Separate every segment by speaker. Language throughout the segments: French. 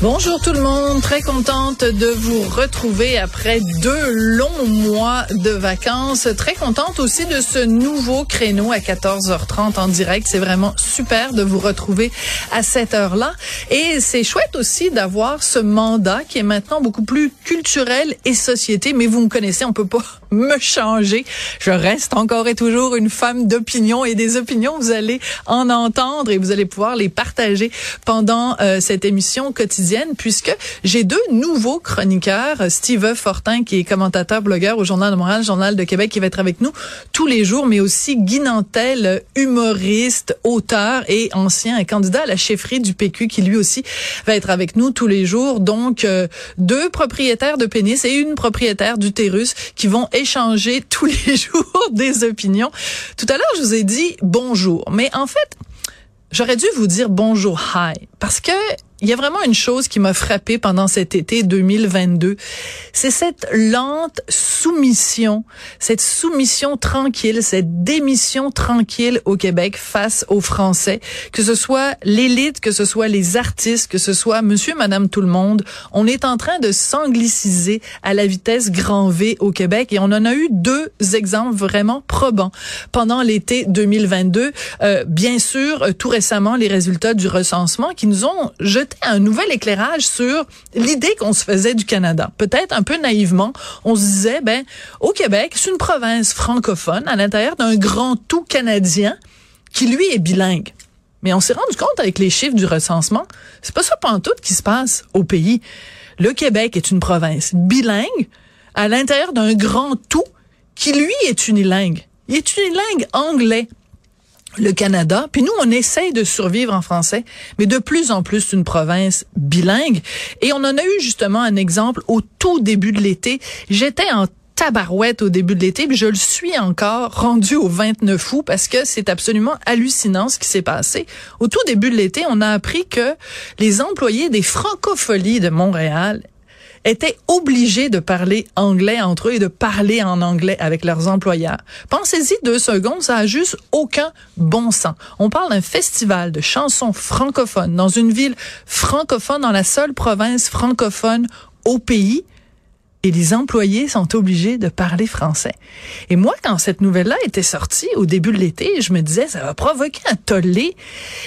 Speaker 1: Bonjour tout le monde, très contente de vous retrouver après deux longs mois de vacances. Très contente aussi de ce nouveau créneau à 14h30 en direct. C'est vraiment super de vous retrouver à cette heure-là. Et c'est chouette aussi d'avoir ce mandat qui est maintenant beaucoup plus culturel et société. Mais vous me connaissez, on peut pas me changer. Je reste encore et toujours une femme d'opinion et des opinions, vous allez en entendre et vous allez pouvoir les partager pendant euh, cette émission quotidienne puisque j'ai deux nouveaux chroniqueurs, Steve Fortin qui est commentateur blogueur au Journal de Montréal, Journal de Québec qui va être avec nous tous les jours, mais aussi Guy Nantel, humoriste, auteur et ancien candidat à la chefferie du PQ qui lui aussi va être avec nous tous les jours. Donc euh, deux propriétaires de pénis et une propriétaire d'utérus qui vont échanger tous les jours des opinions. Tout à l'heure, je vous ai dit bonjour, mais en fait, J'aurais dû vous dire bonjour, hi, parce que il y a vraiment une chose qui m'a frappé pendant cet été 2022, c'est cette lente soumission, cette soumission tranquille, cette démission tranquille au Québec face aux Français, que ce soit l'élite, que ce soit les artistes, que ce soit monsieur, madame, tout le monde. On est en train de s'angliciser à la vitesse grand V au Québec et on en a eu deux exemples vraiment probants pendant l'été 2022. Euh, bien sûr, euh, tout récemment, les résultats du recensement qui nous ont jeté un nouvel éclairage sur l'idée qu'on se faisait du Canada. Peut-être un peu naïvement, on se disait, ben, au Québec, c'est une province francophone à l'intérieur d'un grand tout canadien qui, lui, est bilingue. Mais on s'est rendu compte avec les chiffres du recensement, c'est pas ça tout qui se passe au pays. Le Québec est une province bilingue à l'intérieur d'un grand tout qui, lui, est unilingue. Il est unilingue anglais le Canada. Puis nous, on essaye de survivre en français, mais de plus en plus une province bilingue. Et on en a eu justement un exemple au tout début de l'été. J'étais en tabarouette au début de l'été, puis je le suis encore rendu au 29 août parce que c'est absolument hallucinant ce qui s'est passé. Au tout début de l'été, on a appris que les employés des francopholies de Montréal étaient obligés de parler anglais entre eux et de parler en anglais avec leurs employeurs. Pensez-y deux secondes, ça a juste aucun bon sens. On parle d'un festival de chansons francophones dans une ville francophone, dans la seule province francophone au pays et les employés sont obligés de parler français. Et moi, quand cette nouvelle-là était sortie au début de l'été, je me disais, ça va provoquer un tollé.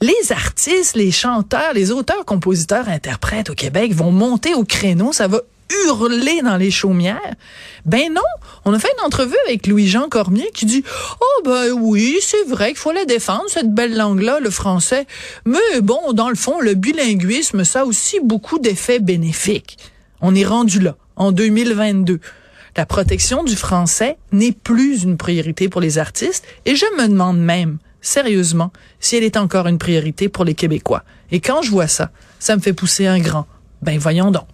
Speaker 1: Les artistes, les chanteurs, les auteurs, compositeurs, interprètes au Québec vont monter au créneau, ça va hurler dans les chaumières. Ben non, on a fait une entrevue avec Louis-Jean Cormier qui dit "Oh ben oui, c'est vrai qu'il faut la défendre cette belle langue-là, le français, mais bon, dans le fond, le bilinguisme ça a aussi beaucoup d'effets bénéfiques." On est rendu là en 2022. La protection du français n'est plus une priorité pour les artistes et je me demande même, sérieusement, si elle est encore une priorité pour les Québécois. Et quand je vois ça, ça me fait pousser un grand. Ben voyons donc.